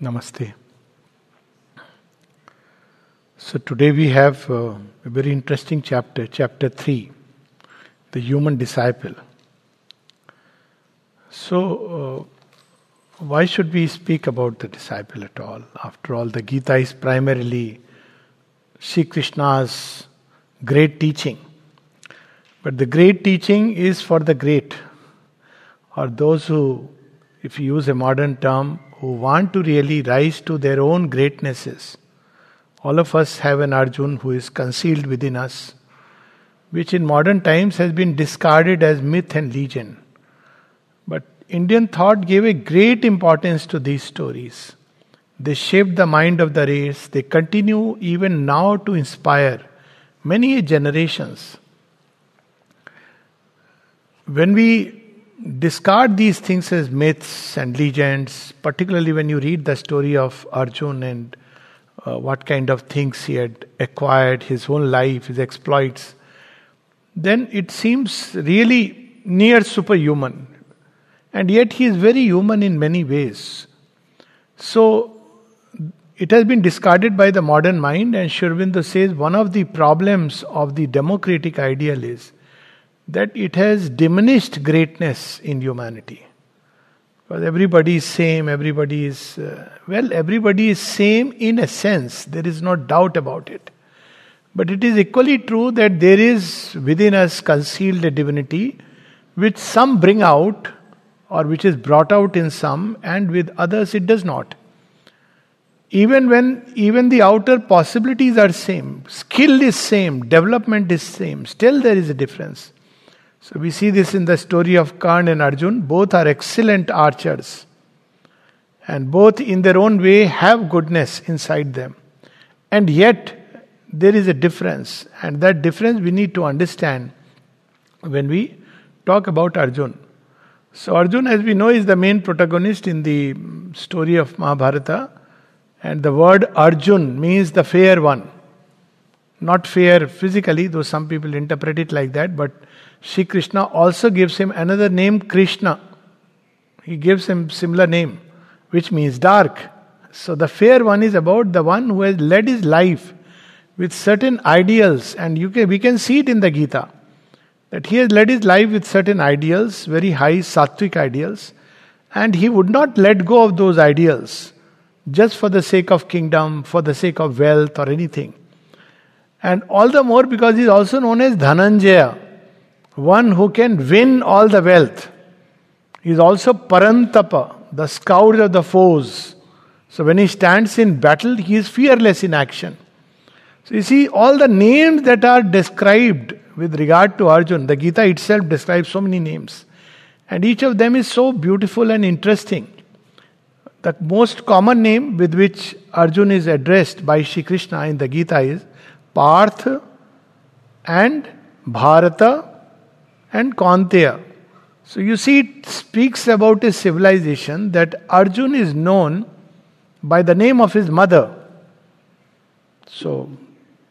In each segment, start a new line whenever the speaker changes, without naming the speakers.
Namaste. So today we have uh, a very interesting chapter, chapter 3, the human disciple. So, uh, why should we speak about the disciple at all? After all, the Gita is primarily Sri Krishna's great teaching. But the great teaching is for the great, or those who, if you use a modern term, who want to really rise to their own greatnesses. All of us have an Arjun who is concealed within us, which in modern times has been discarded as myth and legend. But Indian thought gave a great importance to these stories. They shaped the mind of the race, they continue even now to inspire many generations. When we discard these things as myths and legends, particularly when you read the story of Arjun and uh, what kind of things he had acquired, his own life, his exploits, then it seems really near superhuman. And yet he is very human in many ways. So it has been discarded by the modern mind, and Sri Aurobindo says one of the problems of the democratic ideal is that it has diminished greatness in humanity. Because everybody is same, everybody is, uh, well, everybody is same in a sense, there is no doubt about it. But it is equally true that there is within us concealed a divinity which some bring out or which is brought out in some and with others it does not even when even the outer possibilities are same skill is same development is same still there is a difference so we see this in the story of Karn and Arjun. Both are excellent archers. And both, in their own way, have goodness inside them. And yet, there is a difference. And that difference we need to understand when we talk about Arjun. So, Arjun, as we know, is the main protagonist in the story of Mahabharata. And the word Arjun means the fair one. Not fair physically, though some people interpret it like that, but Sri Krishna also gives him another name, Krishna. He gives him similar name, which means dark. So the fair one is about the one who has led his life with certain ideals, and you can, we can see it in the Gita that he has led his life with certain ideals, very high sattvic ideals, and he would not let go of those ideals just for the sake of kingdom, for the sake of wealth or anything. And all the more because he is also known as Dhananjaya one who can win all the wealth. He is also Parantapa, the scourge of the foes. So when he stands in battle, he is fearless in action. So you see, all the names that are described with regard to Arjun, the Gita itself describes so many names. And each of them is so beautiful and interesting. The most common name with which Arjun is addressed by Shri Krishna in the Gita is Parth and Bharata and Kaunteya. So you see, it speaks about a civilization that Arjun is known by the name of his mother. So,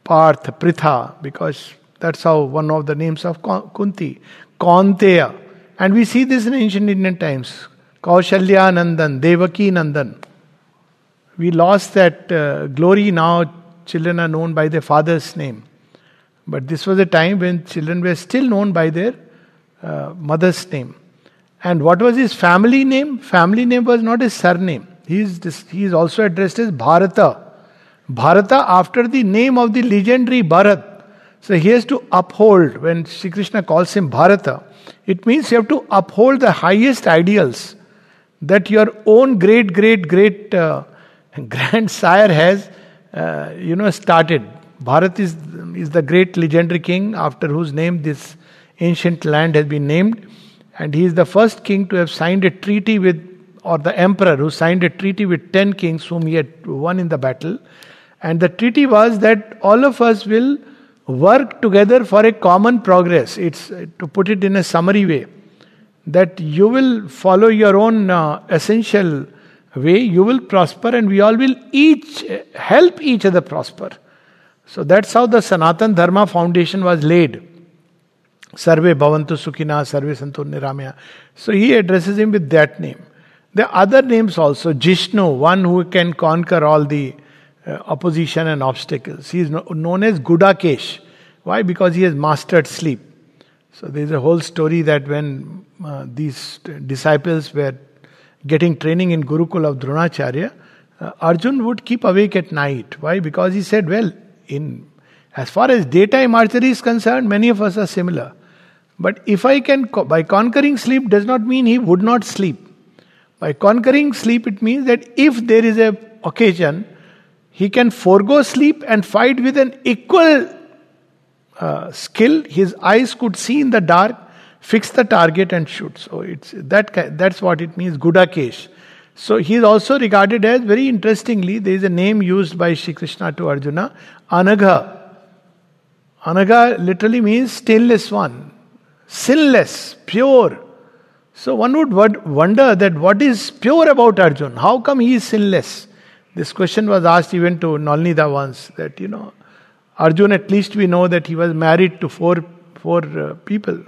Parth, Pritha, because that's how one of the names of Kunti, Kaunteya. And we see this in ancient Indian times. Kaushalya Nandan, Devaki Nandan. We lost that uh, glory now, children are known by their father's name. But this was a time when children were still known by their uh, mother's name. And what was his family name? Family name was not his surname. He is, he is also addressed as Bharata. Bharata after the name of the legendary Bharat. So he has to uphold, when Sri Krishna calls him Bharata, it means you have to uphold the highest ideals that your own great, great, great uh, grandsire has, uh, you know, started. Bharat is, is the great legendary king after whose name this ancient land has been named, and he is the first king to have signed a treaty with, or the emperor who signed a treaty with 10 kings whom he had won in the battle. And the treaty was that all of us will work together for a common progress. It's to put it in a summary way that you will follow your own uh, essential way, you will prosper, and we all will each help each other prosper. So that's how the Sanatan Dharma foundation was laid. Sarve Bhavantu Sukhina, Sarve Santu Niramaya. So he addresses him with that name. Are other names also. Jishnu, one who can conquer all the uh, opposition and obstacles. He is no, known as Gudakesh. Why? Because he has mastered sleep. So there is a whole story that when uh, these disciples were getting training in Gurukul of Dronacharya, uh, Arjun would keep awake at night. Why? Because he said, well, in as far as daytime archery is concerned, many of us are similar. But if I can, by conquering sleep, does not mean he would not sleep. By conquering sleep, it means that if there is a occasion, he can forego sleep and fight with an equal uh, skill. His eyes could see in the dark, fix the target and shoot. So it's that that's what it means. Gudakesh. So he is also regarded as very interestingly. There is a name used by Shri Krishna to Arjuna, Anagha. Anagha literally means stainless one, sinless, pure. So one would wonder that what is pure about Arjun? How come he is sinless? This question was asked even to Nolinida once that, you know, Arjun, at least we know that he was married to four, four uh, people.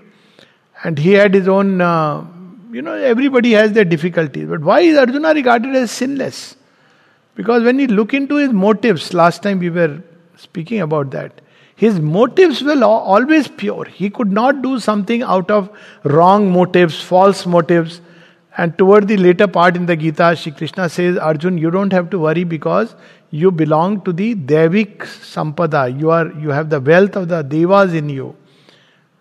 And he had his own, uh, you know, everybody has their difficulties. But why is Arjuna regarded as sinless? Because when you look into his motives, last time we were speaking about that, his motives were always pure. He could not do something out of wrong motives, false motives. And toward the later part in the Gita, Shri Krishna says, Arjun, you don't have to worry because you belong to the Devik Sampada. You are you have the wealth of the Devas in you.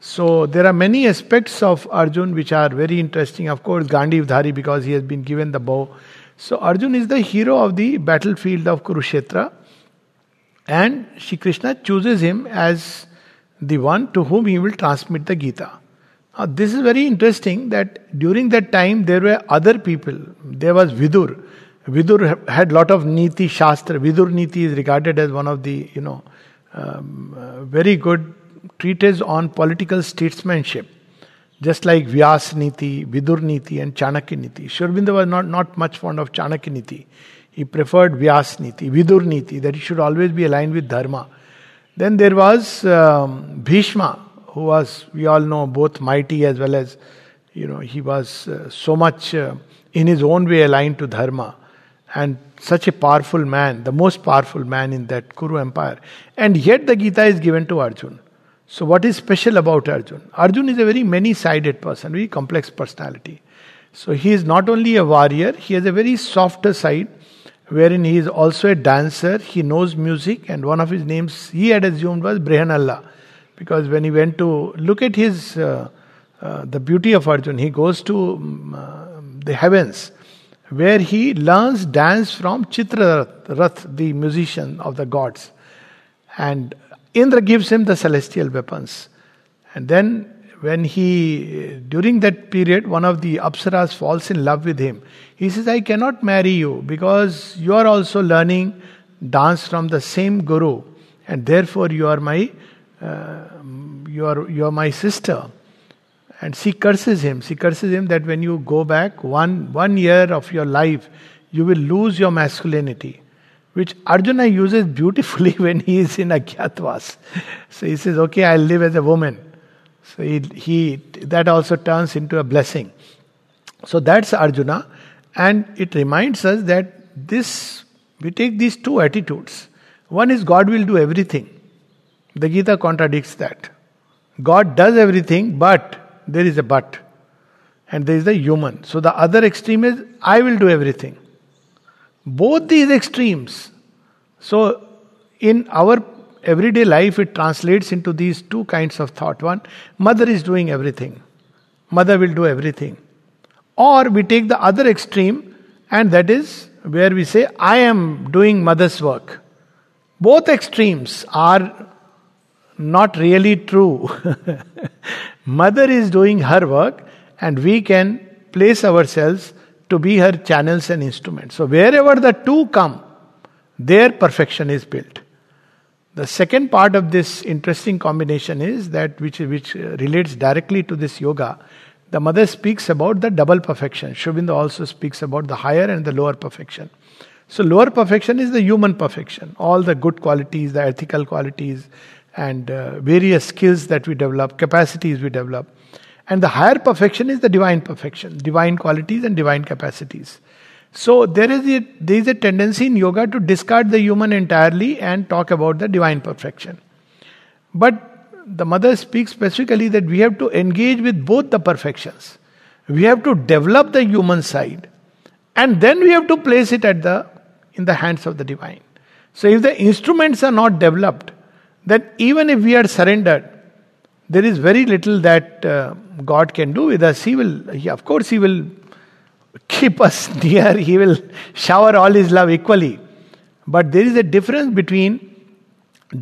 So there are many aspects of Arjun which are very interesting. Of course, Gandhi Gandivdhari because he has been given the bow. So Arjun is the hero of the battlefield of Kurukshetra. And Shri Krishna chooses him as the one to whom he will transmit the Gita. Now, this is very interesting that during that time there were other people. There was Vidur. Vidur had lot of Niti Shastra. Vidur Niti is regarded as one of the, you know, um, uh, very good treatise on political statesmanship. Just like Vyas Niti, Vidur Niti, and Chanakya Niti. Sri Aurobindo was not, not much fond of Chanakya Niti. He preferred Vyas Niti, Vidur Niti, that he should always be aligned with Dharma. Then there was um, Bhishma, who was, we all know, both mighty as well as, you know, he was uh, so much uh, in his own way aligned to Dharma. And such a powerful man, the most powerful man in that Kuru empire. And yet the Gita is given to Arjun. So, what is special about Arjun? Arjun is a very many sided person, very complex personality. So, he is not only a warrior, he has a very softer side wherein he is also a dancer, he knows music, and one of his names he had assumed was Brihannala. Because when he went to look at his uh, uh, the beauty of Arjun, he goes to um, uh, the heavens where he learns dance from Chitrarath, the musician of the gods. And Indra gives him the celestial weapons. And then when he, during that period, one of the Apsaras falls in love with him. He says, I cannot marry you because you are also learning dance from the same guru, and therefore you are my, uh, you are you are my sister. And she curses him. She curses him that when you go back one one year of your life, you will lose your masculinity which Arjuna uses beautifully when he is in Agyatwas. So he says, Okay, I'll live as a woman. So he, he that also turns into a blessing. So that's Arjuna, and it reminds us that this we take these two attitudes. One is God will do everything. The Gita contradicts that. God does everything, but there is a but. And there is the human. So the other extreme is I will do everything. Both these extremes. So in our everyday life, it translates into these two kinds of thought. One, mother is doing everything, mother will do everything. Or we take the other extreme, and that is where we say, I am doing mother's work. Both extremes are not really true. mother is doing her work, and we can place ourselves to be her channels and instruments. So, wherever the two come, their perfection is built. The second part of this interesting combination is that which, which relates directly to this yoga. The mother speaks about the double perfection. Sri also speaks about the higher and the lower perfection. So, lower perfection is the human perfection, all the good qualities, the ethical qualities, and uh, various skills that we develop, capacities we develop. And the higher perfection is the divine perfection, divine qualities and divine capacities. So there is a, there is a tendency in yoga to discard the human entirely and talk about the divine perfection. But the mother speaks specifically that we have to engage with both the perfections. We have to develop the human side, and then we have to place it at the in the hands of the divine. So if the instruments are not developed, then even if we are surrendered, there is very little that uh, God can do with us. He will, he, of course, He will keep us near, He will shower all His love equally. But there is a difference between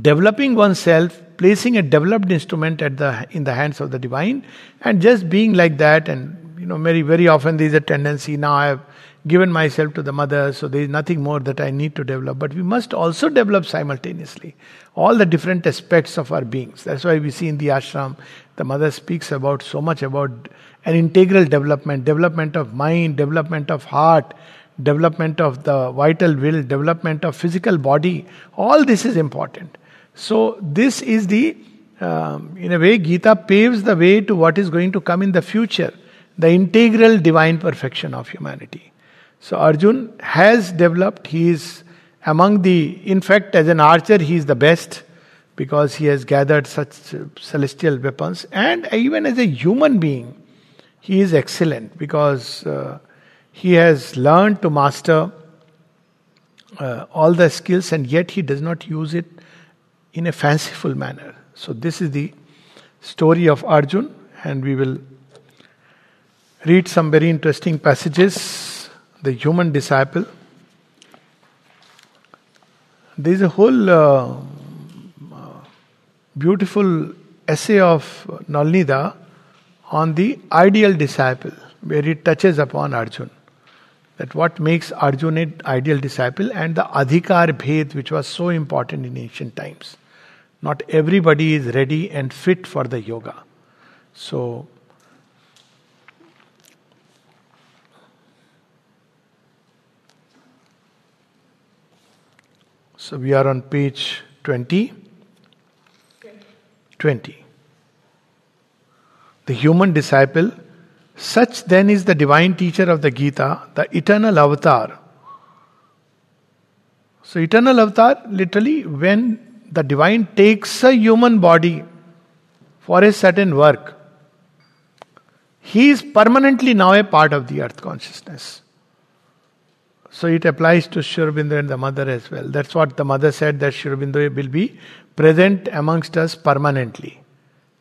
developing oneself, placing a developed instrument at the in the hands of the divine, and just being like that. And you know, very very often there is a tendency now I have given myself to the mother, so there is nothing more that I need to develop. But we must also develop simultaneously all the different aspects of our beings. That's why we see in the ashram, the mother speaks about so much about an integral development, development of mind, development of heart, development of the vital will, development of physical body. All this is important. So this is the, um, in a way, Gita paves the way to what is going to come in the future, the integral divine perfection of humanity. So Arjun has developed, he is among the, in fact, as an archer, he is the best because he has gathered such celestial weapons. And even as a human being, he is excellent because uh, he has learned to master uh, all the skills and yet he does not use it in a fanciful manner. So, this is the story of Arjun, and we will read some very interesting passages. The human disciple. There is a whole uh, beautiful essay of Nolinida on the ideal disciple, where it touches upon Arjun. That what makes Arjun an ideal disciple and the adhikar bhed, which was so important in ancient times. Not everybody is ready and fit for the yoga. So, So we are on page 20. 20. The human disciple, such then is the divine teacher of the Gita, the eternal avatar. So, eternal avatar, literally, when the divine takes a human body for a certain work, he is permanently now a part of the earth consciousness. So it applies to Sri Aurobindo and the mother as well. That's what the mother said that Sri Aurobindo will be present amongst us permanently.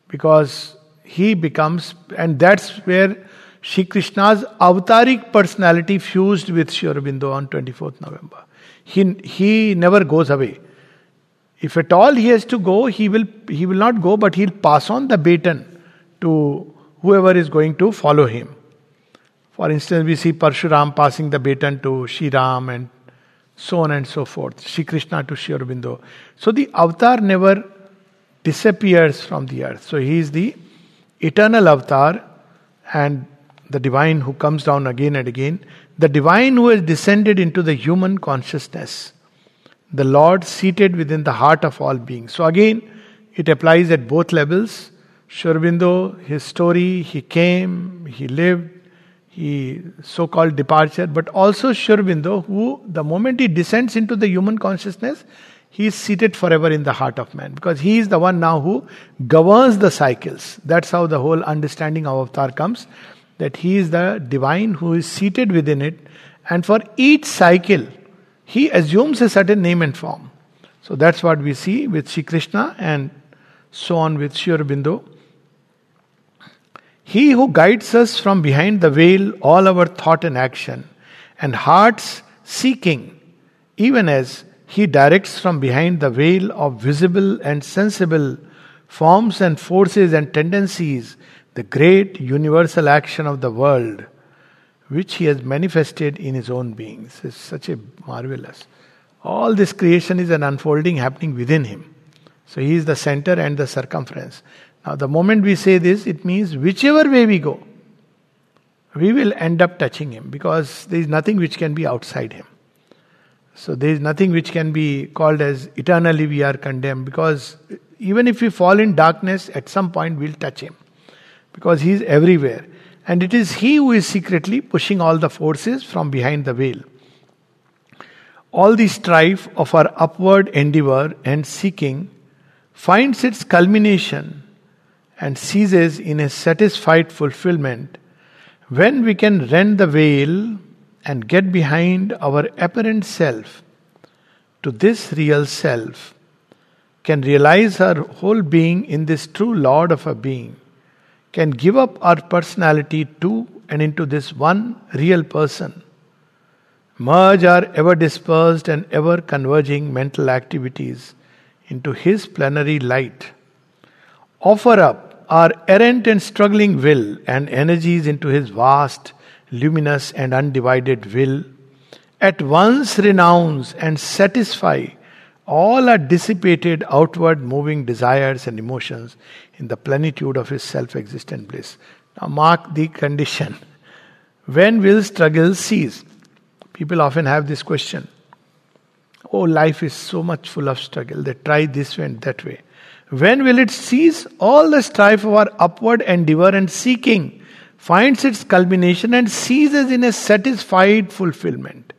Because he becomes, and that's where Sri Krishna's avataric personality fused with Sri Aurobindo on 24th November. He, he never goes away. If at all he has to go, he will, he will not go, but he'll pass on the baton to whoever is going to follow him. For instance, we see Parshuram passing the baton to Sri Ram and so on and so forth, Sri Krishna to Sri Aurobindo. So the avatar never disappears from the earth. So he is the eternal avatar and the divine who comes down again and again, the divine who has descended into the human consciousness, the Lord seated within the heart of all beings. So again, it applies at both levels. Sri Aurobindo, his story, he came, he lived, he so-called departure, but also Sri Aurobindo, who the moment he descends into the human consciousness, he is seated forever in the heart of man because he is the one now who governs the cycles. That's how the whole understanding of avatar comes. That he is the divine who is seated within it, and for each cycle, he assumes a certain name and form. So that's what we see with Sri Krishna and so on with Sri Aurobindo. He who guides us from behind the veil, all our thought and action, and hearts seeking, even as He directs from behind the veil of visible and sensible forms and forces and tendencies the great universal action of the world, which He has manifested in His own beings. It's such a marvelous. All this creation is an unfolding happening within Him. So He is the center and the circumference. Now, the moment we say this, it means whichever way we go, we will end up touching Him because there is nothing which can be outside Him. So, there is nothing which can be called as eternally we are condemned because even if we fall in darkness, at some point we'll touch Him. because He is everywhere. And it is He who is secretly pushing all the forces from behind the veil. All the strife of our upward endeavor and seeking finds its culmination and ceases in a satisfied fulfillment when we can rend the veil and get behind our apparent self to this real self, can realize our whole being in this true Lord of our being, can give up our personality to and into this one real person, merge our ever dispersed and ever converging mental activities into His plenary light, offer up our errant and struggling will and energies into His vast luminous and undivided will, at once renounce and satisfy all our dissipated outward moving desires and emotions in the plenitude of his self existent bliss. Now, mark the condition. When will struggle cease? People often have this question Oh, life is so much full of struggle. They try this way and that way. When will it cease? All the strife of our upward endeavor and seeking finds its culmination and ceases in a satisfied fulfillment.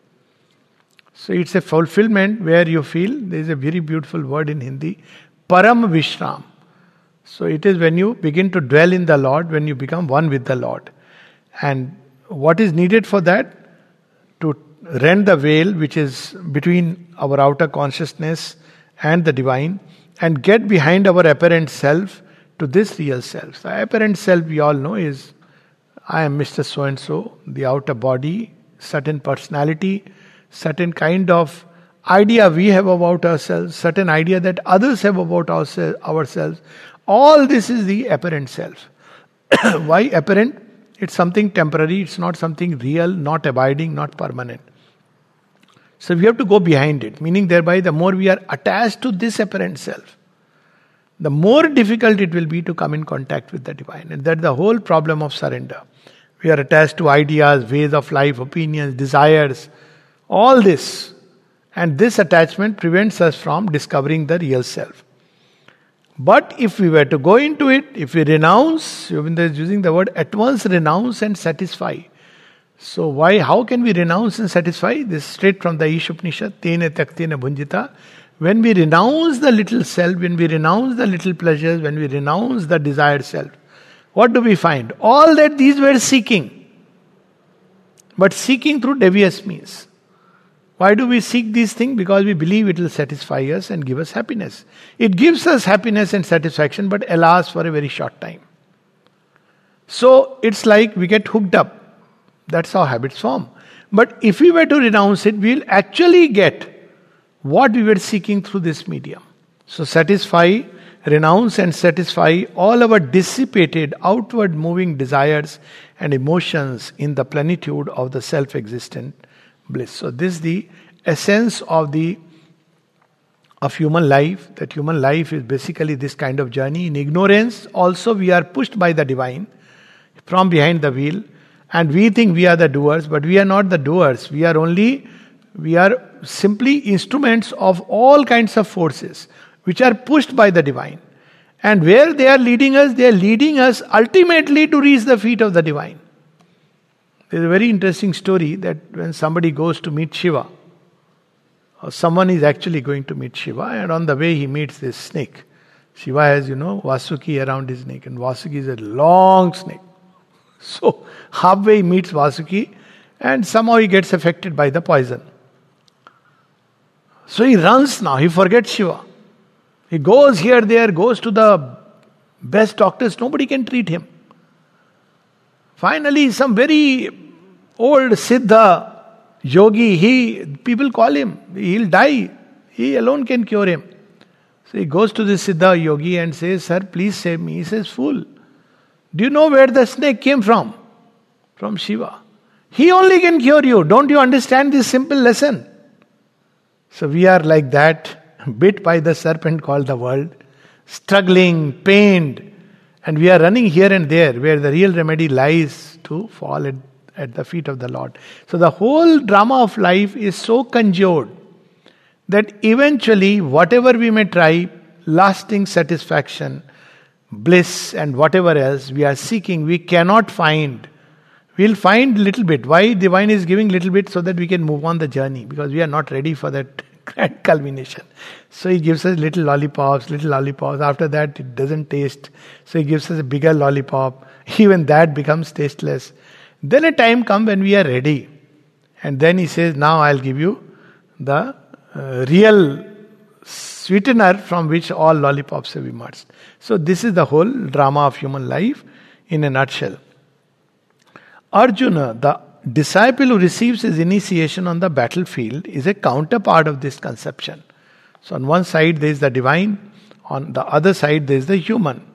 So it's a fulfillment where you feel there is a very beautiful word in Hindi, Param Vishram. So it is when you begin to dwell in the Lord, when you become one with the Lord. And what is needed for that? To rend the veil which is between our outer consciousness and the divine and get behind our apparent self to this real self. The apparent self, we all know, is I am Mr. So and so, the outer body, certain personality, certain kind of idea we have about ourselves, certain idea that others have about ourselves. All this is the apparent self. Why apparent? It's something temporary, it's not something real, not abiding, not permanent. So we have to go behind it, meaning thereby the more we are attached to this apparent self, the more difficult it will be to come in contact with the divine. And that's the whole problem of surrender. We are attached to ideas, ways of life, opinions, desires, all this. And this attachment prevents us from discovering the real self. But if we were to go into it, if we renounce, Aurobindo is using the word at once renounce and satisfy. So why, how can we renounce and satisfy? This straight from the Ishopanishad, Tena Tyaktena Bhunjitha. When we renounce the little self, when we renounce the little pleasures, when we renounce the desired self, what do we find? All that these were seeking. But seeking through devious means. Why do we seek these things? Because we believe it will satisfy us and give us happiness. It gives us happiness and satisfaction, but alas, for a very short time. So it's like we get hooked up. That's how habits form. But if we were to renounce it, we'll actually get what we were seeking through this medium. So satisfy renounce and satisfy all our dissipated, outward moving desires and emotions in the plenitude of the self existent bliss. So, this is the essence of the of human life that human life is basically this kind of journey. In ignorance also we are pushed by the divine from behind the wheel and we think we are the doers but we are not the doers. We are only we are simply instruments of all kinds of forces which are pushed by the divine. And where they are leading us, they are leading us ultimately to reach the feet of the divine. There's a very interesting story that when somebody goes to meet Shiva, or someone is actually going to meet Shiva, and on the way he meets this snake. Shiva has, you know, Vasuki around his neck, and Vasuki is a long snake. So halfway he meets Vasuki, and somehow he gets affected by the poison. So he runs now, he forgets Shiva. He goes here, there, goes to the best doctors, nobody can treat him. Finally, some very old Siddha yogi, he people call him, he'll die. He alone can cure him. So he goes to the Siddha yogi and says, Sir, please save me. He says, Fool, do you know where the snake came from? From Shiva. He only can cure you. Don't you understand this simple lesson? So we are like that bit by the serpent called the world, struggling, pained, and we are running here and there where the real remedy lies to fall at, at the feet of the Lord. So the whole drama of life is so conjured that eventually, whatever we may try, lasting satisfaction, bliss and whatever else we are seeking, we cannot find. We'll find little bit. Why divine is giving little bit so that we can move on the journey because we are not ready for that grand culmination. So he gives us little lollipops, little lollipops. After that, it doesn't taste. So he gives us a bigger lollipop. Even that becomes tasteless. Then a time comes when we are ready. And then he says, Now I'll give you the uh, real sweetener from which all lollipops have emerged. So, this is the whole drama of human life in a nutshell. Arjuna, the disciple who receives his initiation on the battlefield, is a counterpart of this conception. So, on one side there is the divine, on the other side there is the human.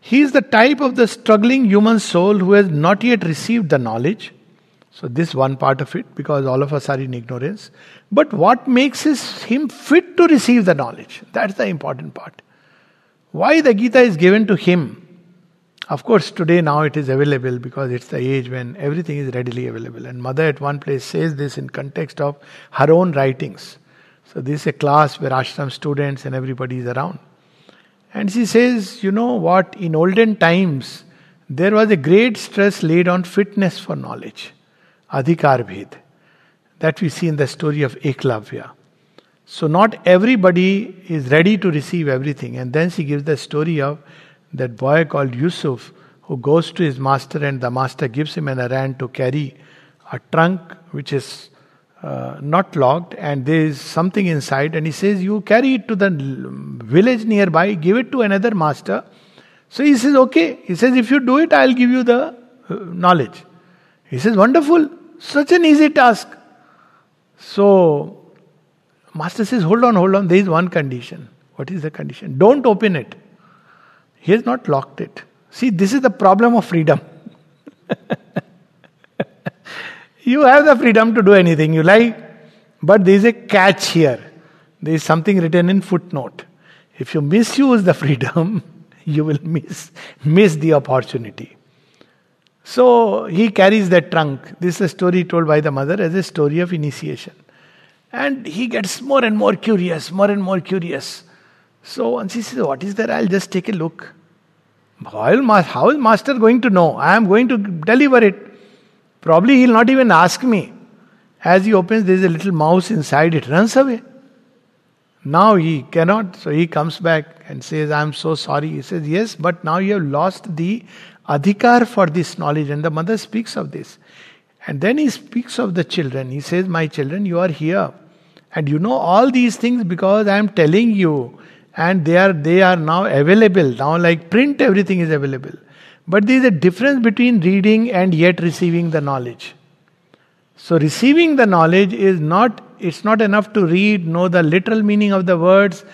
He is the type of the struggling human soul who has not yet received the knowledge. So, this one part of it, because all of us are in ignorance. But what makes his, him fit to receive the knowledge? That's the important part. Why the Gita is given to him? Of course, today now it is available because it's the age when everything is readily available. And Mother at one place says this in context of her own writings. So, this is a class where ashram students and everybody is around. And she says, you know what, in olden times, there was a great stress laid on fitness for knowledge, adhikar bhed, that we see in the story of Eklavya. So, not everybody is ready to receive everything. And then she gives the story of that boy called Yusuf who goes to his master, and the master gives him an errand to carry a trunk which is uh, not locked and there is something inside and he says you carry it to the village nearby give it to another master. So he says okay. He says if you do it i'll give you the uh, knowledge. He says wonderful. Such an easy task. So master says hold on hold on. There is one condition. What is the condition? Don't open it he has not locked it see this is the problem of freedom You have the freedom to do anything you like, but there is a catch here. There is something written in footnote. If you misuse the freedom, you will miss, miss the opportunity. So he carries that trunk. This is a story told by the mother as a story of initiation. And he gets more and more curious, more and more curious. So once he says, What is there? I'll just take a look. How is master going to know? I am going to deliver it. Probably he'll not even ask me. As he opens, there's a little mouse inside, it runs away. Now he cannot, so he comes back and says, I'm so sorry. He says, Yes, but now you have lost the adhikar for this knowledge. And the mother speaks of this. And then he speaks of the children. He says, My children, you are here. And you know all these things because I am telling you. And they are they are now available. Now, like print, everything is available. But there is a difference between reading and yet receiving the knowledge. So receiving the knowledge is not it's not enough to read, know the literal meaning of the words,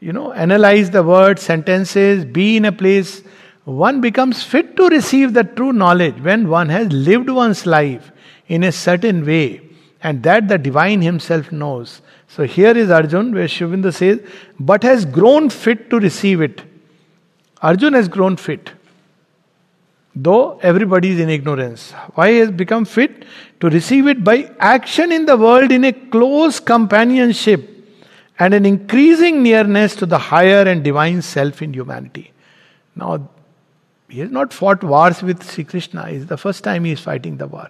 you know, analyze the words, sentences, be in a place. One becomes fit to receive the true knowledge when one has lived one's life in a certain way, and that the divine himself knows. So here is Arjun, where Aurobindo says, but has grown fit to receive it. Arjun has grown fit though everybody is in ignorance. Why has become fit? To receive it by action in the world in a close companionship and an increasing nearness to the higher and divine self in humanity. Now, he has not fought wars with Sri Krishna. It's the first time he is fighting the war.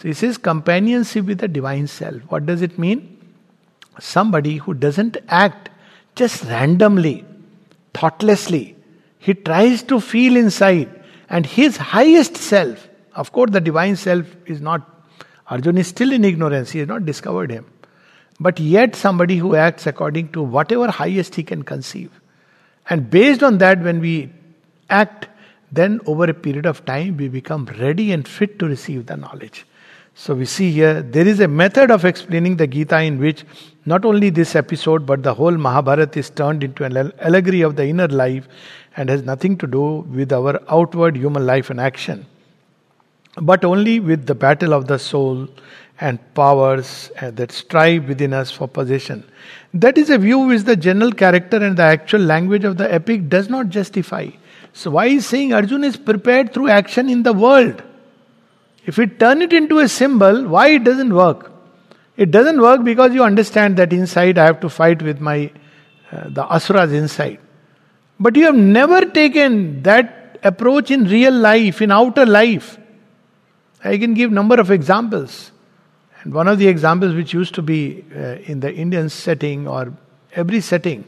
So he says companionship with the divine self. What does it mean? Somebody who doesn't act just randomly, thoughtlessly. He tries to feel inside and his highest self, of course, the divine self is not, Arjuna is still in ignorance, he has not discovered him. But yet, somebody who acts according to whatever highest he can conceive. And based on that, when we act, then over a period of time, we become ready and fit to receive the knowledge. So we see here there is a method of explaining the Gita in which not only this episode but the whole Mahabharata is turned into an allegory of the inner life and has nothing to do with our outward human life and action, but only with the battle of the soul and powers uh, that strive within us for possession. That is a view which the general character and the actual language of the epic does not justify. So, why is saying Arjuna is prepared through action in the world? If we turn it into a symbol, why it doesn't work? It doesn't work because you understand that inside I have to fight with my uh, the asuras inside. But you have never taken that approach in real life, in outer life. I can give number of examples. And one of the examples which used to be uh, in the Indian setting or every setting,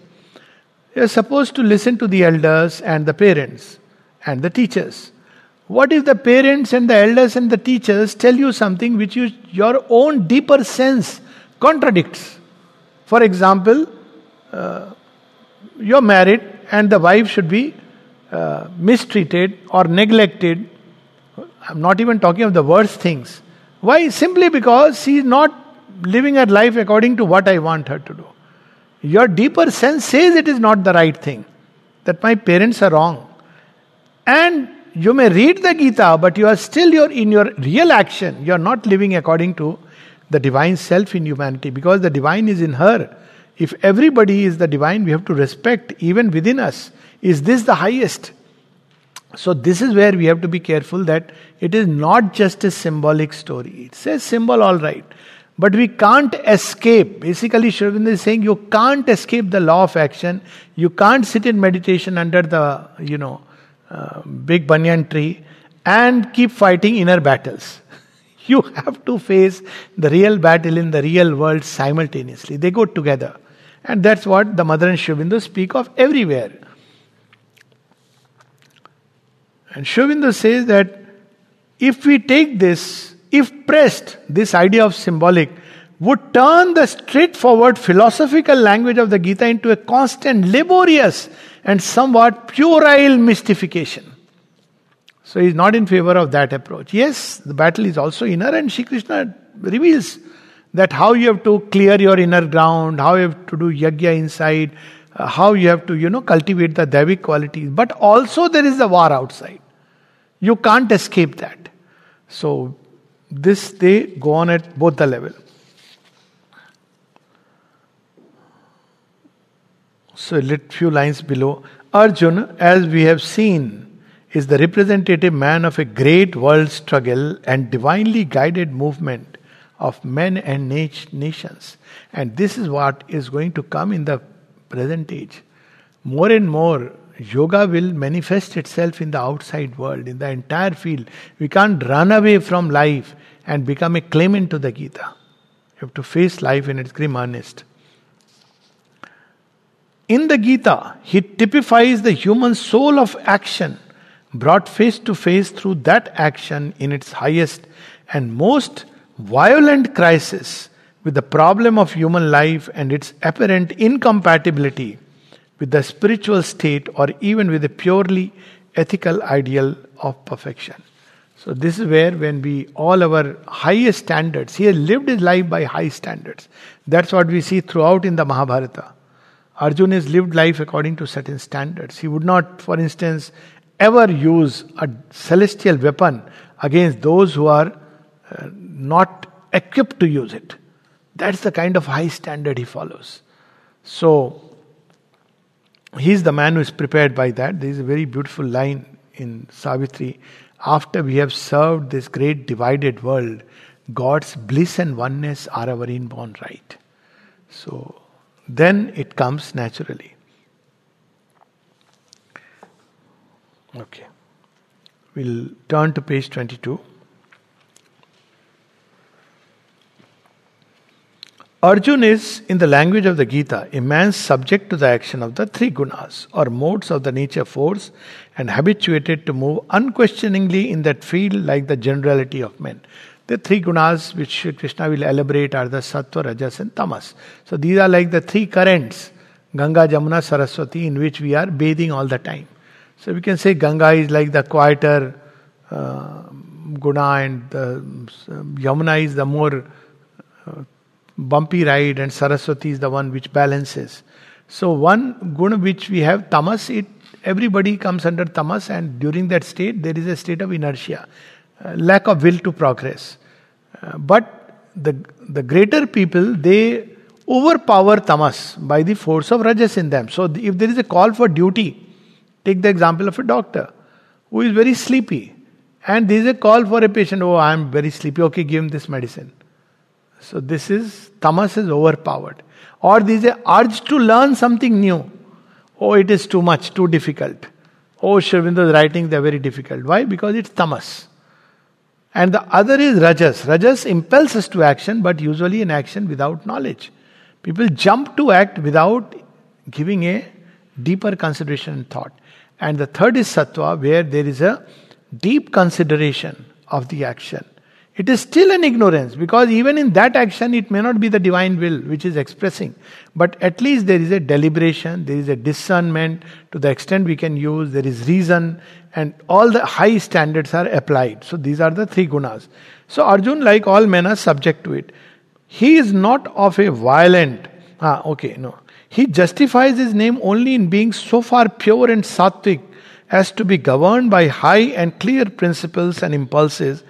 you're supposed to listen to the elders and the parents and the teachers. What if the parents and the elders and the teachers tell you something which you, your own deeper sense contradicts? For example, uh, you're married and the wife should be uh, mistreated or neglected. I'm not even talking of the worst things. Why? Simply because she is not living her life according to what I want her to do. Your deeper sense says it is not the right thing, that my parents are wrong. And you may read the Gita, but you are still your, in your real action, you are not living according to the divine self in humanity because the divine is in her. If everybody is the divine, we have to respect even within us. Is this the highest? So, this is where we have to be careful that it is not just a symbolic story. It's a symbol, all right. But we can't escape. Basically, Aurobindo is saying you can't escape the law of action. You can't sit in meditation under the, you know, uh, big banyan tree and keep fighting inner battles. you have to face the real battle in the real world simultaneously. They go together. And that's what the Mother and Aurobindo speak of everywhere. And Aurobindo says that if we take this, if pressed, this idea of symbolic, would turn the straightforward philosophical language of the Gita into a constant, laborious, and somewhat puerile mystification. So he's not in favor of that approach. Yes, the battle is also inner, and Shri Krishna reveals that how you have to clear your inner ground, how you have to do yajna inside, uh, how you have to, you know, cultivate the Devic qualities. But also there is the war outside. You can't escape that. So this they go on at both the level. So, a few lines below. Arjun, as we have seen, is the representative man of a great world struggle and divinely guided movement of men and nations. And this is what is going to come in the present age. More and more, yoga will manifest itself in the outside world, in the entire field. We can't run away from life and become a claimant to the Gita. You have to face life in its grim earnest. In the Gita, he typifies the human soul of action, brought face to face through that action in its highest and most violent crisis with the problem of human life and its apparent incompatibility with the spiritual state or even with a purely ethical ideal of perfection. So, this is where, when we all our highest standards, he has lived his life by high standards. That's what we see throughout in the Mahabharata. Arjuna has lived life according to certain standards. He would not, for instance, ever use a celestial weapon against those who are uh, not equipped to use it. That's the kind of high standard he follows. So, he's the man who is prepared by that. There is a very beautiful line in Savitri. After we have served this great divided world, God's bliss and oneness are our inborn right. So, then it comes naturally. Okay. We'll turn to page 22. Arjun is, in the language of the Gita, a man subject to the action of the three gunas, or modes of the nature force, and habituated to move unquestioningly in that field like the generality of men. The three gunas which Krishna will elaborate are the sattva, rajas, and tamas. So these are like the three currents Ganga, Jamuna, Saraswati, in which we are bathing all the time. So we can say Ganga is like the quieter uh, guna, and the, uh, Yamuna is the more uh, bumpy ride, and Saraswati is the one which balances. So one guna which we have tamas, it everybody comes under tamas, and during that state there is a state of inertia, lack of will to progress. Uh, but the, the greater people, they overpower tamas by the force of rajas in them. So if there is a call for duty, take the example of a doctor who is very sleepy, and there is a call for a patient, oh, I am very sleepy, okay, give him this medicine. So this is tamas is overpowered. Or there is a urge to learn something new. Oh, it is too much, too difficult. Oh, Sri Aurobindo's writing, they're very difficult. Why? Because it's tamas. And the other is rajas. Rajas impels us to action, but usually in action without knowledge. People jump to act without giving a deeper consideration and thought. And the third is sattva, where there is a deep consideration of the action. It is still an ignorance because even in that action, it may not be the divine will which is expressing. But at least there is a deliberation, there is a discernment to the extent we can use, there is reason, and all the high standards are applied. So these are the three gunas. So Arjun, like all men, are subject to it. He is not of a violent, ah, okay, no. He justifies his name only in being so far pure and sattvic as to be governed by high and clear principles and impulses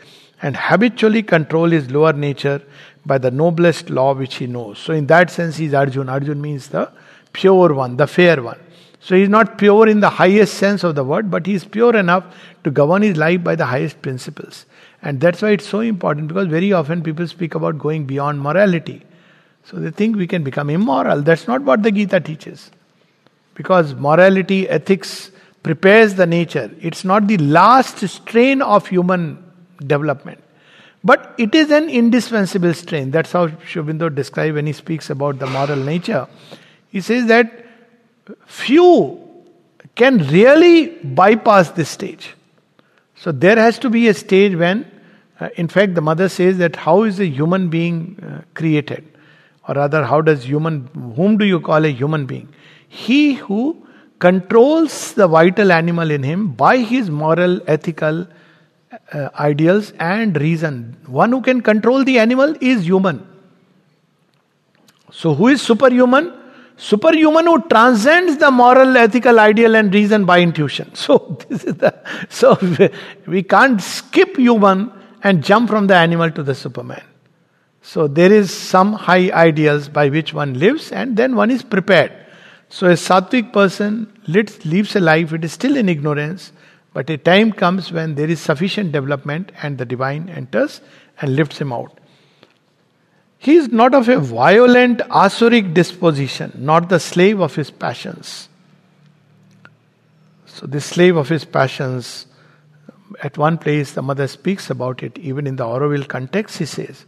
and habitually control his lower nature by the noblest law which he knows. So, in that sense, he is Arjun. Arjun means the pure one, the fair one. So, he is not pure in the highest sense of the word, but he is pure enough to govern his life by the highest principles. And that's why it's so important because very often people speak about going beyond morality. So, they think we can become immoral. That's not what the Gita teaches. Because morality, ethics prepares the nature. It's not the last strain of human development. But it is an indispensable strain. That's how Sri Aurobindo describes when he speaks about the moral nature. He says that few can really bypass this stage. So there has to be a stage when, uh, in fact, the mother says that how is a human being uh, created? Or rather, how does human, whom do you call a human being? He who controls the vital animal in him by his moral, ethical, uh, ideals and reason. One who can control the animal is human. So, who is superhuman? Superhuman who transcends the moral, ethical, ideal, and reason by intuition. So, this is the so we can't skip human and jump from the animal to the Superman. So there is some high ideals by which one lives, and then one is prepared. So a sattvic person lives a life, it is still in ignorance, but a time comes when there is sufficient development and the divine enters and lifts him out. He is not of a violent asuric disposition, not the slave of his passions. So, the slave of his passions, at one place the mother speaks about it, even in the Auroville context, she says.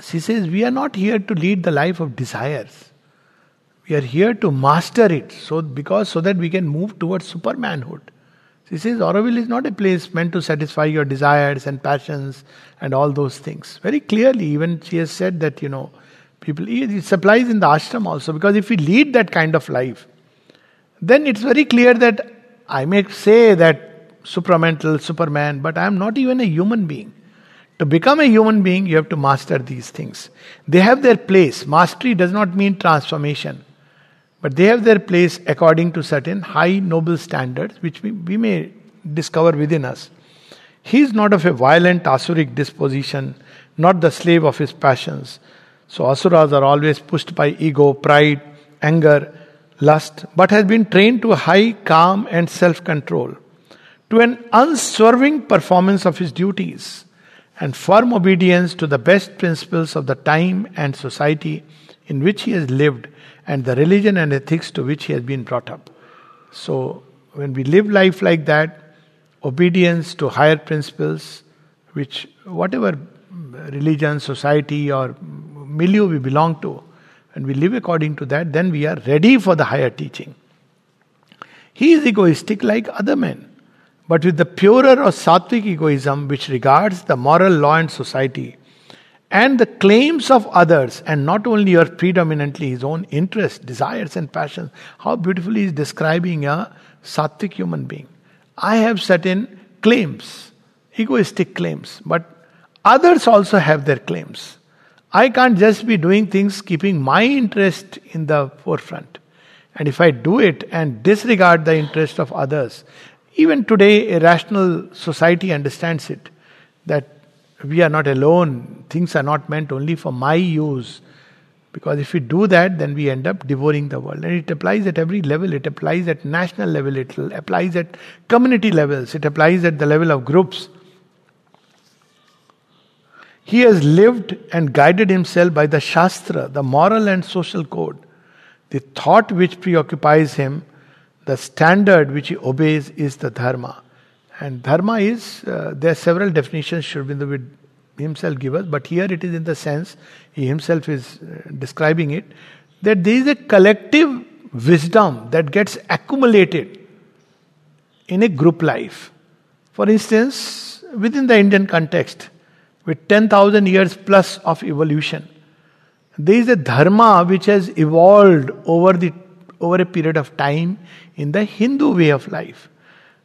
She says, We are not here to lead the life of desires. We are here to master it, so because so that we can move towards supermanhood. He says Auroville is not a place meant to satisfy your desires and passions and all those things. Very clearly, even she has said that, you know, people, it supplies in the ashram also, because if we lead that kind of life, then it's very clear that I may say that supramental, superman, but I am not even a human being. To become a human being, you have to master these things. They have their place. Mastery does not mean transformation. But they have their place according to certain high noble standards, which we, we may discover within us. He is not of a violent asuric disposition, not the slave of his passions. So asuras are always pushed by ego, pride, anger, lust, but has been trained to high calm and self control, to an unswerving performance of his duties, and firm obedience to the best principles of the time and society in which he has lived and the religion and ethics to which he has been brought up. So, when we live life like that, obedience to higher principles, which whatever religion, society, or milieu we belong to, and we live according to that, then we are ready for the higher teaching. He is egoistic like other men, but with the purer or sattvic egoism which regards the moral law and society and the claims of others, and not only or predominantly his own interests, desires, and passions. How beautifully is describing a sattvic human being. I have certain claims, egoistic claims, but others also have their claims. I can't just be doing things keeping my interest in the forefront. And if I do it and disregard the interest of others, even today a rational society understands it that we are not alone. Things are not meant only for my use. Because if we do that, then we end up devouring the world. And it applies at every level. It applies at national level, it applies at community levels, it applies at the level of groups. He has lived and guided himself by the Shastra, the moral and social code. The thought which preoccupies him, the standard which he obeys is the dharma. And dharma is, uh, there are several definitions Sri Aurobindo would himself give us, but here it is in the sense he himself is uh, describing it that there is a collective wisdom that gets accumulated in a group life. For instance, within the Indian context, with 10,000 years plus of evolution, there is a dharma which has evolved over the over a period of time in the Hindu way of life.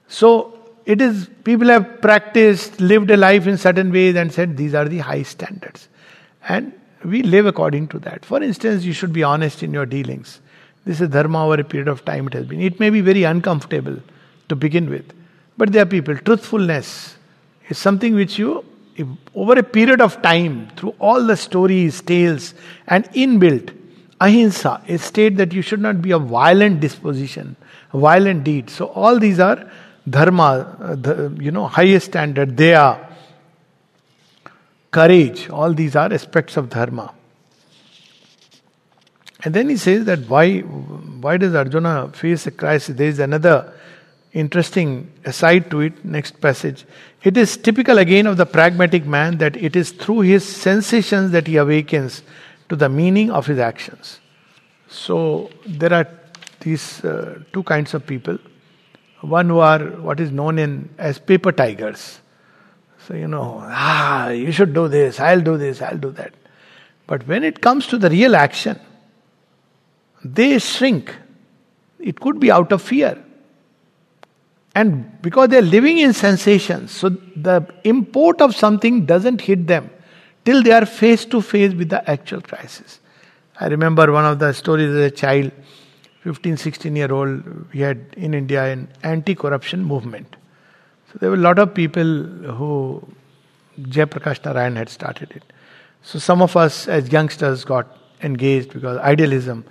So it is people have practiced, lived a life in certain ways and said these are the high standards. And we live according to that. For instance, you should be honest in your dealings. This is dharma over a period of time it has been. It may be very uncomfortable to begin with. But there are people. Truthfulness is something which you, over a period of time, through all the stories, tales, and inbuilt, ahimsa, a state that you should not be a violent disposition, a violent deed. So all these are dharma, the, you know, highest standard, are courage, all these are aspects of dharma. And then he says that why, why does Arjuna face a crisis? There is another interesting aside to it, next passage. It is typical again of the pragmatic man that it is through his sensations that he awakens to the meaning of his actions. So there are these uh, two kinds of people one who are what is known in as paper tigers. So you know, ah, you should do this, I'll do this, I'll do that. But when it comes to the real action, they shrink. It could be out of fear. And because they're living in sensations, so the import of something doesn't hit them till they are face to face with the actual crisis. I remember one of the stories as a child 15, 16 year old, we had in India an anti corruption movement. So there were a lot of people who Jayaprakash Narayan had started it. So some of us as youngsters got engaged because idealism.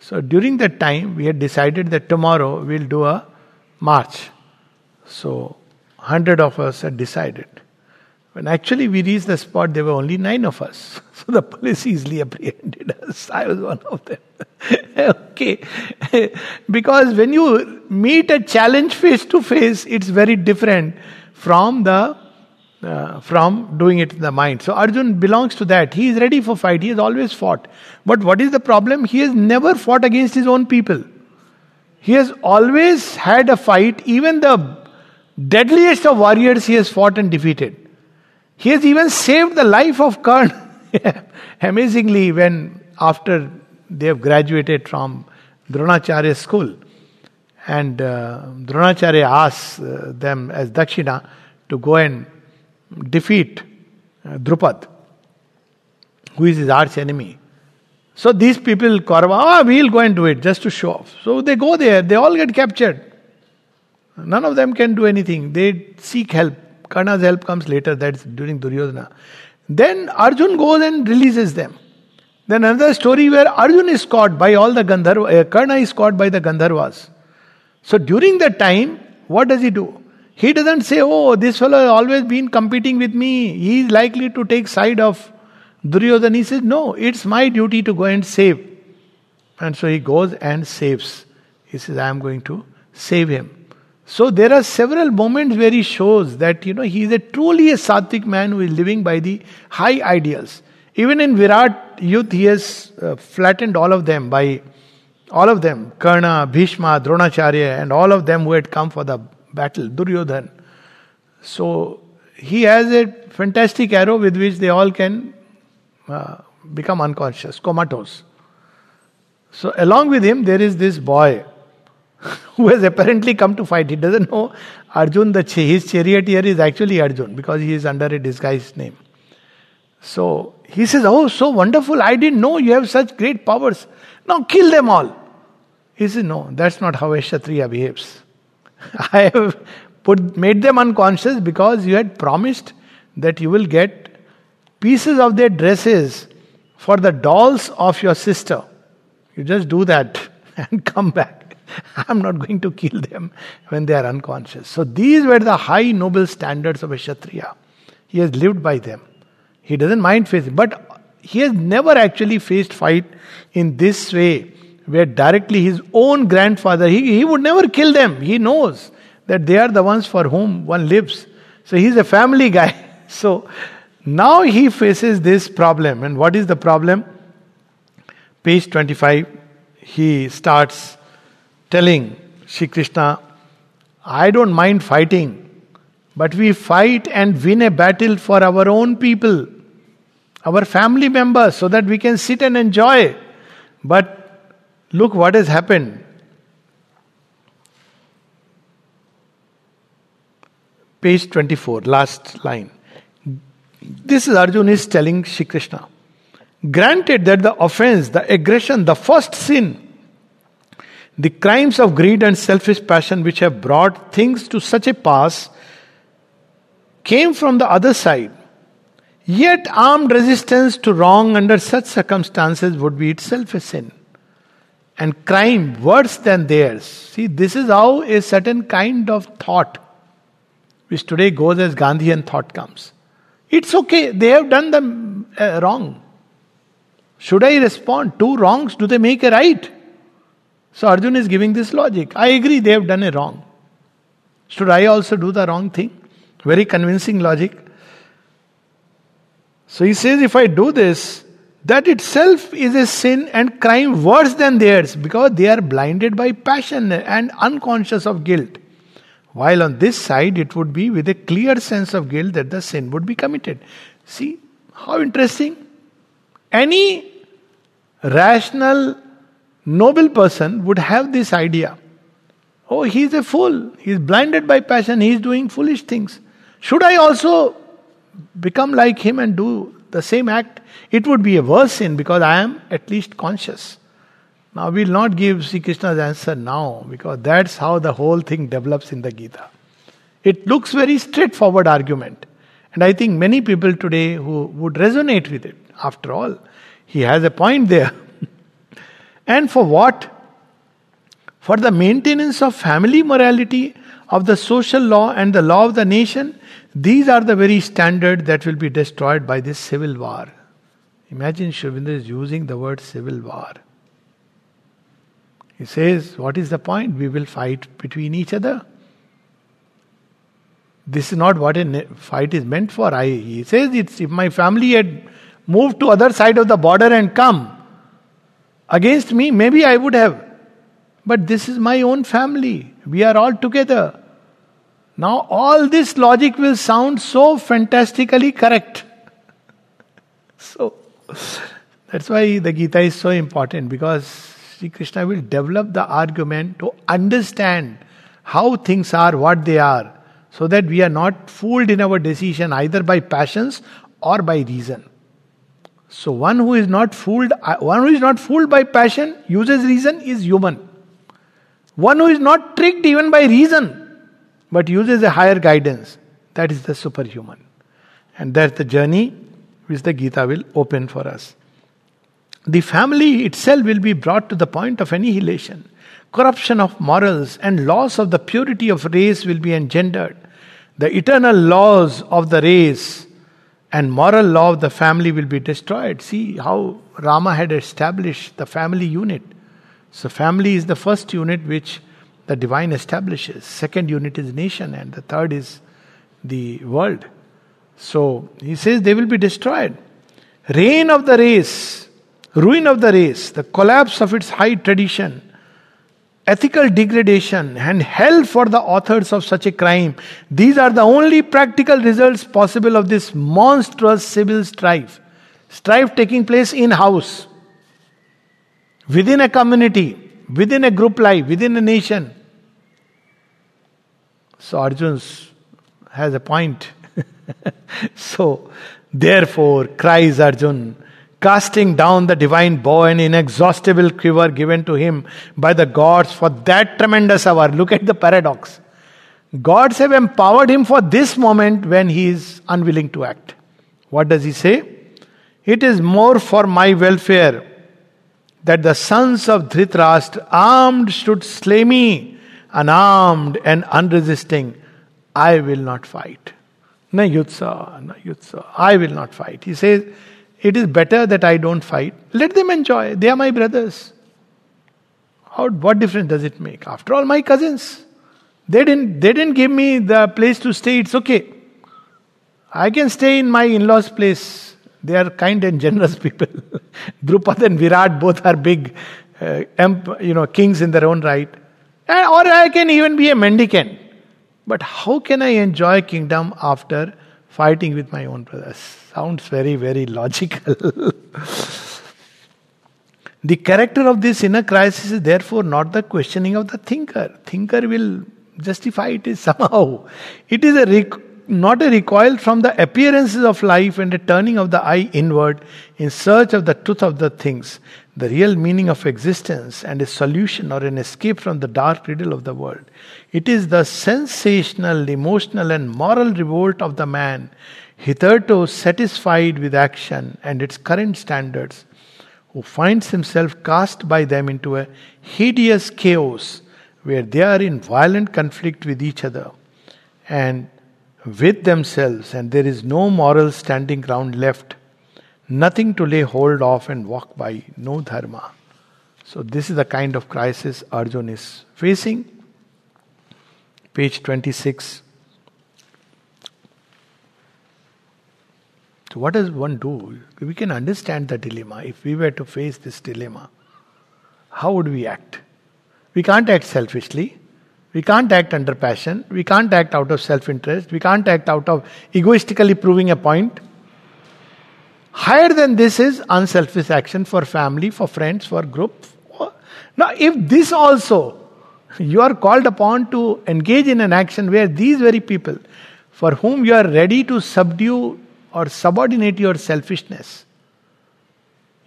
So during that time, we had decided that tomorrow we'll do a march. So, hundred of us had decided. When actually we reached the spot, there were only nine of us. So the police easily apprehended us. I was one of them. okay. because when you meet a challenge face to face, it's very different from the uh, from doing it in the mind. So Arjun belongs to that. He is ready for fight. He has always fought. But what is the problem? He has never fought against his own people. He has always had a fight. Even the deadliest of warriors he has fought and defeated. He has even saved the life of Karna. Amazingly, when after they have graduated from Dronacharya school, and uh, Dronacharya asks uh, them as Dakshina to go and defeat uh, Drupad, who is his arch enemy. So these people, Kaurava, oh, we'll go and do it just to show off. So they go there, they all get captured. None of them can do anything. They seek help. Karna's help comes later, that's during Duryodhana. Then Arjun goes and releases them. Then another story where Arjun is caught by all the Gandharvas, uh, Karna is caught by the Gandharvas. So during that time, what does he do? He doesn't say, Oh, this fellow has always been competing with me. He is likely to take side of Duryodhana. He says, No, it's my duty to go and save. And so he goes and saves. He says, I am going to save him. So there are several moments where he shows that you know he is a truly a sattvic man who is living by the high ideals. Even in Virat youth, he has uh, flattened all of them by all of them, Karna, Bhishma, Dronacharya, and all of them who had come for the battle, Duryodhan. So he has a fantastic arrow with which they all can uh, become unconscious, comatose. So along with him, there is this boy who has apparently come to fight. He doesn't know Arjun, the his charioteer is actually Arjun because he is under a disguised name. So he says, Oh, so wonderful. I didn't know you have such great powers. Now kill them all. He says, No, that's not how a Kshatriya behaves. I have put, made them unconscious because you had promised that you will get pieces of their dresses for the dolls of your sister. You just do that and come back. I'm not going to kill them when they are unconscious. So these were the high noble standards of a Kshatriya. He has lived by them. He doesn't mind facing, but he has never actually faced fight in this way, where directly his own grandfather, he, he would never kill them. He knows that they are the ones for whom one lives. So he's a family guy. So now he faces this problem. And what is the problem? Page 25, he starts telling Sri Krishna, I don't mind fighting, but we fight and win a battle for our own people, our family members, so that we can sit and enjoy. But look what has happened. Page 24, last line. This is Arjun is telling Shri Krishna. Granted that the offense, the aggression, the first sin, the crimes of greed and selfish passion which have brought things to such a pass came from the other side. Yet armed resistance to wrong under such circumstances would be itself a sin. And crime worse than theirs. See, this is how a certain kind of thought which today goes as Gandhian thought comes. It's okay, they have done the uh, wrong. Should I respond? Two wrongs, do they make a right? So Arjun is giving this logic. I agree, they have done a wrong. Should I also do the wrong thing? Very convincing logic. So he says, if I do this, that itself is a sin and crime worse than theirs because they are blinded by passion and unconscious of guilt. While on this side, it would be with a clear sense of guilt that the sin would be committed. See how interesting? Any rational, noble person would have this idea. Oh, he is a fool. He is blinded by passion. He is doing foolish things. Should I also become like him and do the same act? It would be a worse sin because I am at least conscious. Now, we'll not give Sri Krishna's answer now because that's how the whole thing develops in the Gita. It looks very straightforward argument. And I think many people today who would resonate with it. After all, he has a point there. and for what? For the maintenance of family morality, of the social law and the law of the nation, these are the very standard that will be destroyed by this civil war. Imagine Sri is using the word civil war. He says, What is the point? We will fight between each other. This is not what a fight is meant for. I, he says, it's, if my family had moved to other side of the border and come against me, maybe I would have. But this is my own family. We are all together. Now, all this logic will sound so fantastically correct. so, that's why the Gita is so important because Sri Krishna will develop the argument to understand how things are, what they are, so that we are not fooled in our decision either by passions or by reason. So one who is not fooled, uh, one who is not fooled by passion, uses reason, is human. One who is not tricked even by reason, but uses a higher guidance, that is the superhuman. And that's the journey which the Gita will open for us the family itself will be brought to the point of annihilation. Corruption of morals and loss of the purity of race will be engendered. The eternal laws of the race and moral law of the family will be destroyed. See how Rama had established the family unit. So, family is the first unit which the divine establishes. Second unit is nation, and the third is the world. So, he says they will be destroyed. Reign of the race ruin of the race, the collapse of its high tradition, ethical degradation, and hell for the authors of such a crime. These are the only practical results possible of this monstrous civil strife. Strife taking place in house, within a community, within a group life, within a nation. So Arjun has a point. so, therefore, cries Arjun, casting down the divine bow and inexhaustible quiver given to him by the gods for that tremendous hour. Look at the paradox. Gods have empowered him for this moment when he is unwilling to act. What does he say? It is more for my welfare that the sons of Dhritarashtra armed should slay me, unarmed and unresisting. I will not fight. Na yutsa, na yutsa. I will not fight. He says, it is better that I don't fight. Let them enjoy. They are my brothers. How, what difference does it make? After all, my cousins. They didn't, they didn't give me the place to stay, it's okay. I can stay in my in law's place. They are kind and generous people. Drupad and Virat both are big, uh, you know, kings in their own right. Or I can even be a mendicant. But how can I enjoy kingdom after fighting with my own brothers? Sounds very, very logical. the character of this inner crisis is therefore not the questioning of the thinker. Thinker will justify it somehow. It is a rec- not a recoil from the appearances of life and a turning of the eye inward in search of the truth of the things, the real meaning of existence, and a solution or an escape from the dark riddle of the world. It is the sensational, emotional, and moral revolt of the man, hitherto satisfied with action and its current standards, who finds himself cast by them into a hideous chaos where they are in violent conflict with each other and with themselves, and there is no moral standing ground left, nothing to lay hold of and walk by, no dharma. So, this is the kind of crisis Arjun is facing. Page 26. So, what does one do? We can understand the dilemma. If we were to face this dilemma, how would we act? We can't act selfishly. We can't act under passion. We can't act out of self interest. We can't act out of egoistically proving a point. Higher than this is unselfish action for family, for friends, for group. Now, if this also you are called upon to engage in an action where these very people, for whom you are ready to subdue or subordinate your selfishness,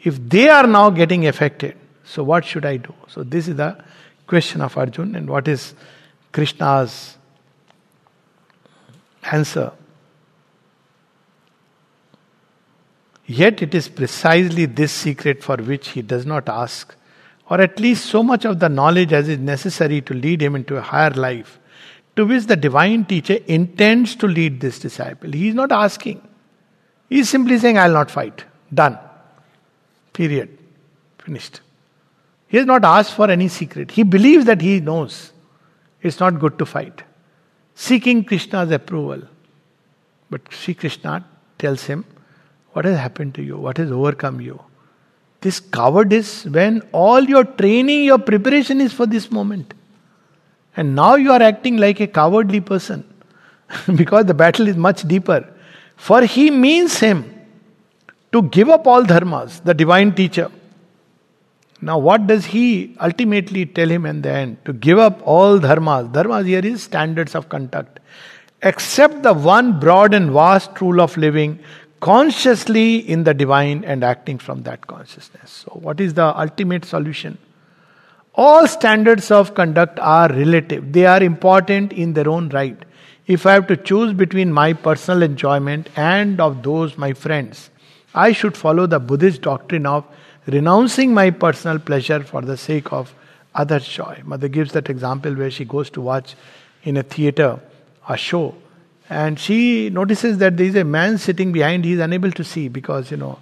if they are now getting affected, so what should I do? So, this is the question of Arjun and what is Krishna's answer. Yet it is precisely this secret for which he does not ask, or at least so much of the knowledge as is necessary to lead him into a higher life, to which the divine teacher intends to lead this disciple. He is not asking, he is simply saying, I'll not fight. Done. Period. Finished. He has not asked for any secret. He believes that he knows it's not good to fight. Seeking Krishna's approval. But Sri Krishna tells him, What has happened to you? What has overcome you? This cowardice when all your training, your preparation is for this moment. And now you are acting like a cowardly person because the battle is much deeper. For he means him to give up all dharmas, the divine teacher now, what does he ultimately tell him in the end? To give up all dharmas. Dharmas here is standards of conduct. Except the one broad and vast rule of living consciously in the divine and acting from that consciousness. So, what is the ultimate solution? All standards of conduct are relative, they are important in their own right. If I have to choose between my personal enjoyment and of those my friends, I should follow the Buddhist doctrine of renouncing my personal pleasure for the sake of others' joy. Mother gives that example where she goes to watch in a theater a show and she notices that there is a man sitting behind, he is unable to see because, you know,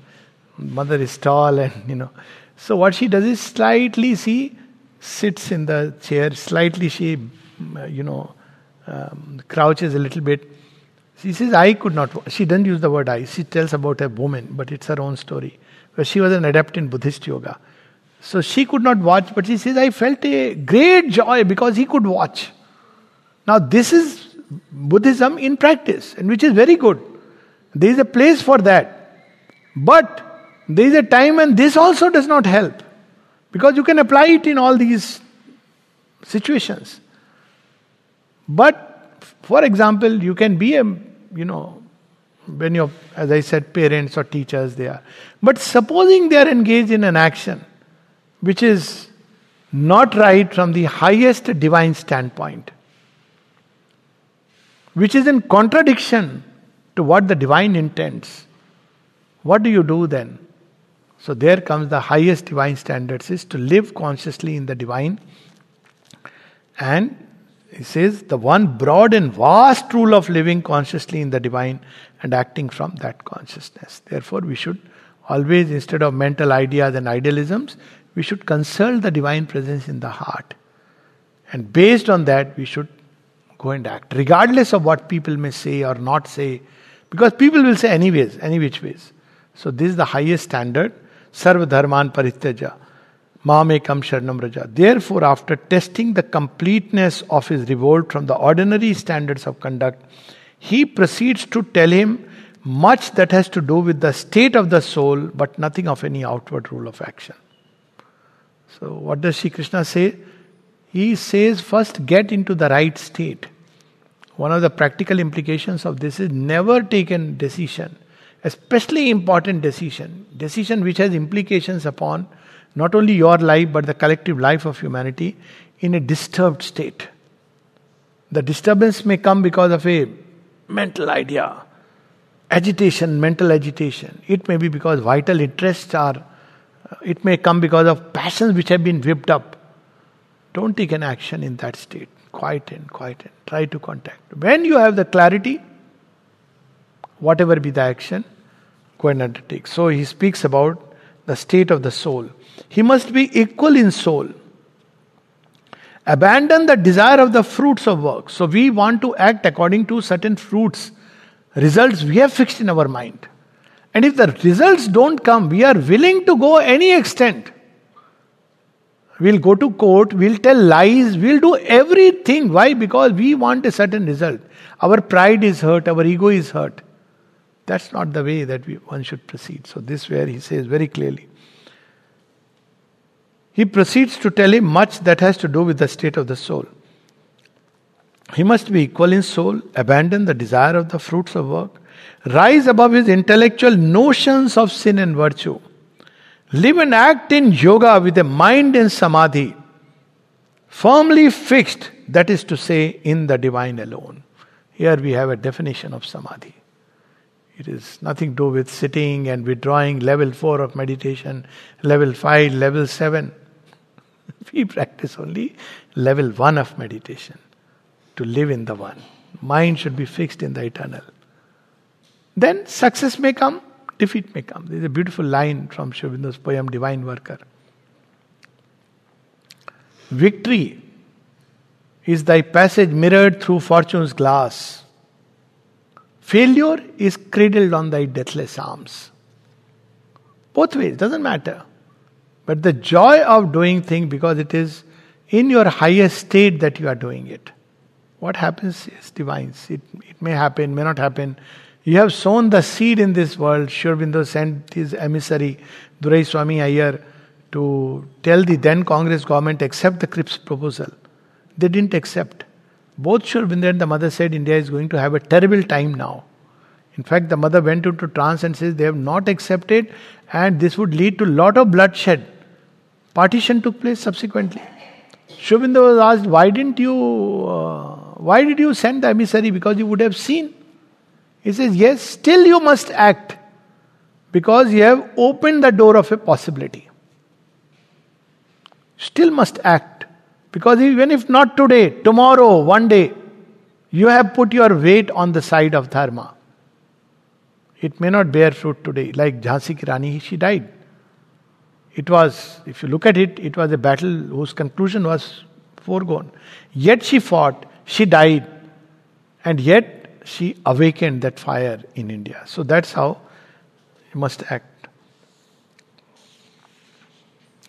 mother is tall and, you know. So what she does is slightly she sits in the chair, slightly she, you know, um, crouches a little bit. She says, I could not. She doesn't use the word I. She tells about a woman, but it's her own story because she was an adept in Buddhist yoga. So she could not watch, but she says, I felt a great joy because he could watch. Now, this is Buddhism in practice, and which is very good. There is a place for that. But there is a time when this also does not help. Because you can apply it in all these situations. But, for example, you can be a, you know, when you're, as I said, parents or teachers, they are. But supposing they are engaged in an action which is not right from the highest divine standpoint, which is in contradiction to what the divine intends, what do you do then? So there comes the highest divine standards is to live consciously in the divine and he says the one broad and vast rule of living consciously in the divine and acting from that consciousness. Therefore, we should always, instead of mental ideas and idealisms, we should consult the divine presence in the heart. And based on that, we should go and act, regardless of what people may say or not say, because people will say anyways, any which ways. So this is the highest standard. Sarva dharman parityajya. Mamekam Sharnam Vraja. Therefore, after testing the completeness of his revolt from the ordinary standards of conduct, he proceeds to tell him much that has to do with the state of the soul, but nothing of any outward rule of action. So, what does Sri Krishna say? He says, first get into the right state. One of the practical implications of this is never take a decision, especially important decision, decision which has implications upon not only your life but the collective life of humanity in a disturbed state. The disturbance may come because of a mental idea, agitation, mental agitation. It may be because vital interests are, uh, it may come because of passions which have been whipped up. Don't take an action in that state. Quieten, quieten. Try to contact. When you have the clarity, whatever be the action, go and undertake. So he speaks about the state of the soul. He must be equal in soul. Abandon the desire of the fruits of work. So we want to act according to certain fruits, results we have fixed in our mind. And if the results don't come, we are willing to go any extent. We'll go to court, we'll tell lies, we'll do everything. Why? Because we want a certain result. Our pride is hurt, our ego is hurt. That's not the way that we, one should proceed. So, this where he says very clearly. He proceeds to tell him much that has to do with the state of the soul. He must be equal in soul, abandon the desire of the fruits of work, rise above his intellectual notions of sin and virtue, live and act in yoga with a mind in samadhi, firmly fixed, that is to say, in the divine alone. Here we have a definition of samadhi. It is nothing to do with sitting and withdrawing, level 4 of meditation, level 5, level 7. We practice only level 1 of meditation to live in the one. Mind should be fixed in the eternal. Then success may come, defeat may come. There's a beautiful line from Sri Aurobindo's poem Divine Worker. Victory is thy passage mirrored through fortune's glass. Failure is cradled on thy deathless arms. Both ways, doesn't matter. But the joy of doing things because it is in your highest state that you are doing it. What happens is divine. It, it may happen, may not happen. You have sown the seed in this world. Sri Aurobindo sent his emissary, Durai Swami Iyer, to tell the then Congress government accept the Cripps proposal. They didn't accept. Both Sri Aurobindo and the mother said India is going to have a terrible time now. In fact, the mother went into trance and says they have not accepted and this would lead to lot of bloodshed. Partition took place subsequently. Sri was asked, why didn't you, uh, why did you send the emissary? Because you would have seen. He says, yes, still you must act because you have opened the door of a possibility. Still must act because even if not today, tomorrow, one day, you have put your weight on the side of dharma. It may not bear fruit today. Like Jhansi ki Rani, she died. It was, if you look at it, it was a battle whose conclusion was foregone. Yet she fought, she died, and yet she awakened that fire in India. So that's how you must act.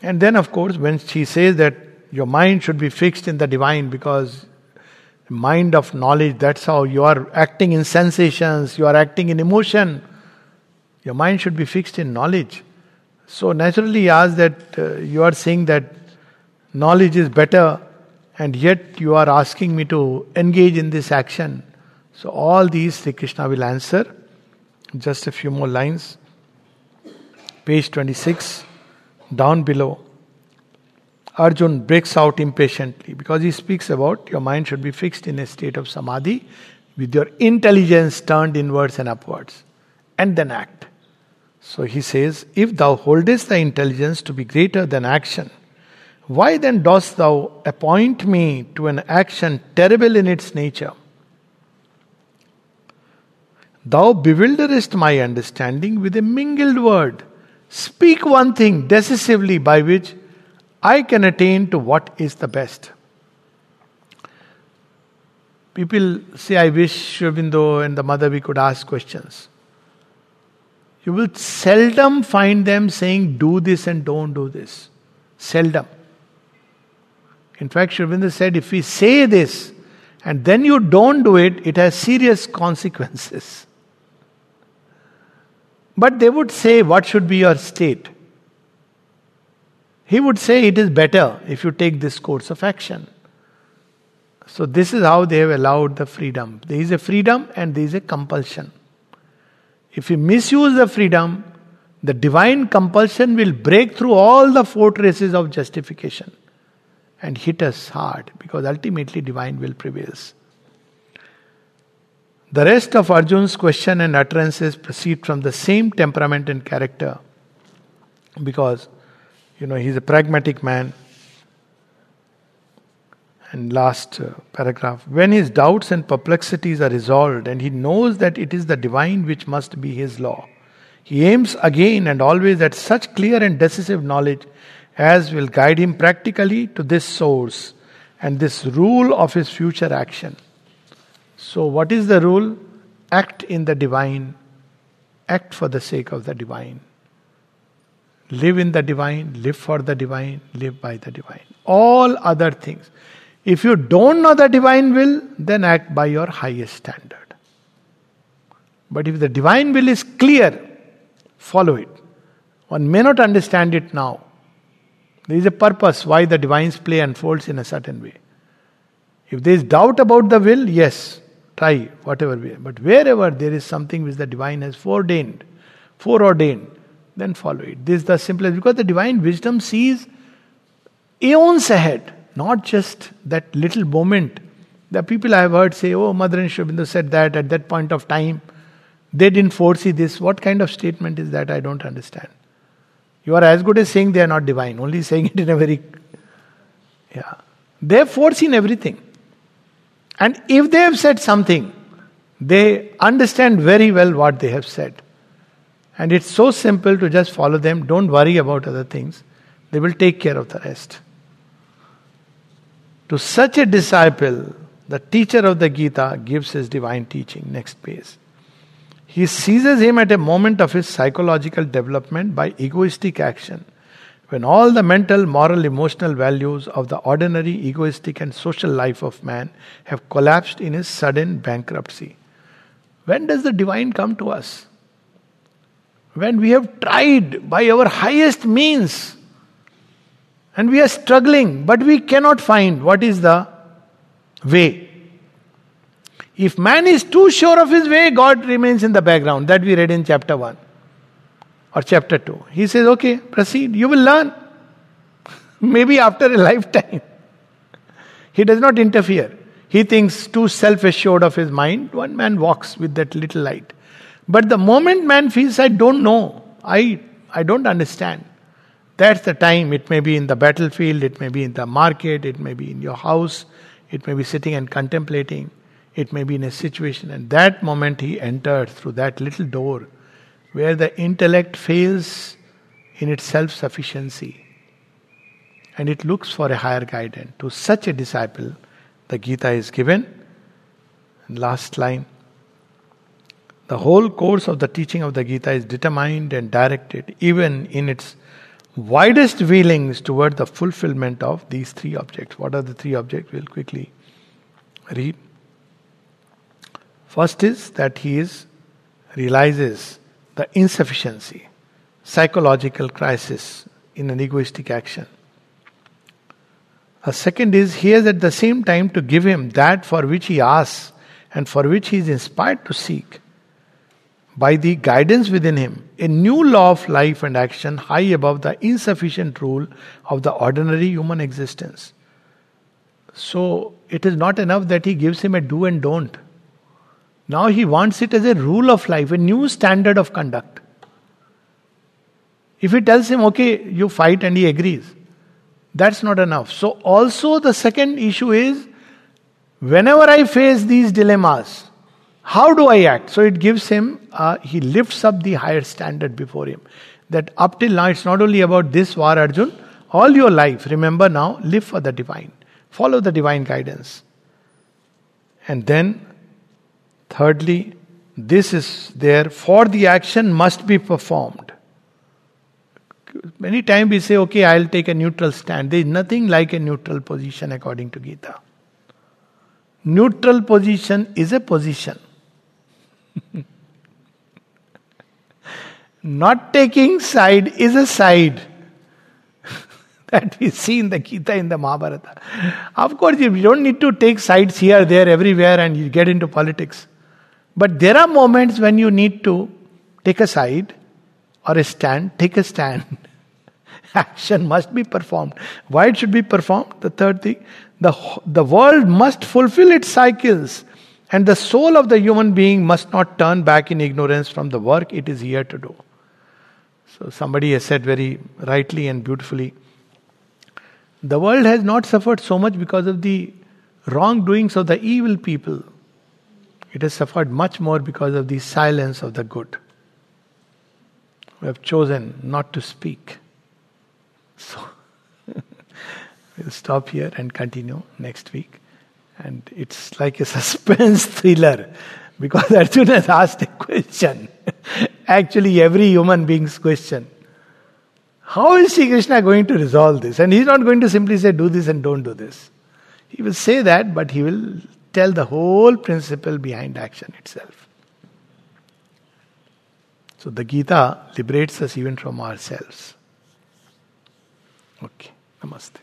And then, of course, when she says that your mind should be fixed in the divine because mind of knowledge, that's how you are acting in sensations, you are acting in emotion. Your mind should be fixed in knowledge. So naturally, ask that uh, you are saying that knowledge is better, and yet you are asking me to engage in this action. So, all these Sri Krishna will answer. Just a few more lines. Page 26, down below. Arjun breaks out impatiently because he speaks about your mind should be fixed in a state of samadhi with your intelligence turned inwards and upwards, and then act. So he says, If thou holdest thy intelligence to be greater than action, why then dost thou appoint me to an action terrible in its nature? Thou bewilderest my understanding with a mingled word. Speak one thing decisively by which I can attain to what is the best. People say, I wish Sri and the mother we could ask questions. You will seldom find them saying, do this and don't do this. Seldom. In fact, Aurobindo said, if we say this and then you don't do it, it has serious consequences. But they would say, What should be your state? He would say, It is better if you take this course of action. So, this is how they have allowed the freedom. There is a freedom and there is a compulsion. If we misuse the freedom, the divine compulsion will break through all the fortresses of justification and hit us hard because ultimately divine will prevails. The rest of Arjun's question and utterances proceed from the same temperament and character because, you know, he's a pragmatic man. And last uh, paragraph when his doubts and perplexities are resolved and he knows that it is the divine which must be his law, he aims again and always at such clear and decisive knowledge as will guide him practically to this source and this rule of his future action. So, what is the rule? Act in the divine, act for the sake of the divine. Live in the divine, live for the divine, live by the divine. All other things. If you don't know the divine will, then act by your highest standard. But if the divine will is clear, follow it. One may not understand it now, there is a purpose why the divine's play unfolds in a certain way. If there is doubt about the will, yes, try whatever way. But wherever there is something which the divine has foreordained, foreordained, then follow it. This is the simplest because the divine wisdom sees eons ahead, not just that little moment. The people I have heard say, Oh, Sri Aurobindo said that at that point of time. They didn't foresee this. What kind of statement is that? I don't understand. You are as good as saying they are not divine, only saying it in a very. Yeah. They have foreseen everything. And if they have said something, they understand very well what they have said. And it's so simple to just follow them. Don't worry about other things. They will take care of the rest. To such a disciple, the teacher of the Gita gives his divine teaching. Next page. He seizes him at a moment of his psychological development by egoistic action, when all the mental, moral, emotional values of the ordinary, egoistic, and social life of man have collapsed in his sudden bankruptcy. When does the divine come to us? When we have tried by our highest means and we are struggling, but we cannot find what is the way. If man is too sure of his way, God remains in the background. That we read in chapter 1 or chapter 2. He says, okay, proceed. You will learn. Maybe after a lifetime. He does not interfere. He thinks too self assured of his mind. One man walks with that little light. But the moment man feels, I don't know, I, I don't understand, that's the time. It may be in the battlefield, it may be in the market, it may be in your house, it may be sitting and contemplating. It may be in a situation, and that moment he entered through that little door where the intellect fails in its self sufficiency and it looks for a higher guidance. To such a disciple, the Gita is given. And last line the whole course of the teaching of the Gita is determined and directed, even in its widest wheelings, toward the fulfillment of these three objects. What are the three objects? We'll quickly read. First is that he is realizes the insufficiency, psychological crisis in an egoistic action. A second is he has at the same time to give him that for which he asks and for which he is inspired to seek. By the guidance within him, a new law of life and action high above the insufficient rule of the ordinary human existence. So it is not enough that he gives him a do and don't. Now he wants it as a rule of life, a new standard of conduct. If he tells him, okay, you fight and he agrees, that's not enough. So, also the second issue is whenever I face these dilemmas, how do I act? So, it gives him, uh, he lifts up the higher standard before him. That up till now, it's not only about this war, Arjun, All your life, remember now, live for the divine. Follow the divine guidance. And then, thirdly, this is there for the action must be performed. Many times we say, okay, I'll take a neutral stand. There is nothing like a neutral position according to Gita. Neutral position is a position. Not taking side is a side. that we see in the Gita, in the Mahabharata. Of course, you don't need to take sides here, there, everywhere, and you get into politics. But there are moments when you need to take a side or a stand, take a stand. Action must be performed. Why it should be performed? The third thing, the, the world must fulfill its cycles, and the soul of the human being must not turn back in ignorance from the work it is here to do. So, somebody has said very rightly and beautifully the world has not suffered so much because of the wrongdoings of the evil people. It has suffered much more because of the silence of the good. We have chosen not to speak. So, we'll stop here and continue next week. And it's like a suspense thriller because Arjuna has asked a question. Actually, every human being's question. How is Sri Krishna going to resolve this? And he's not going to simply say, do this and don't do this. He will say that, but he will tell the whole principle behind action itself. So the Gita liberates us even from ourselves. Okay, namaste.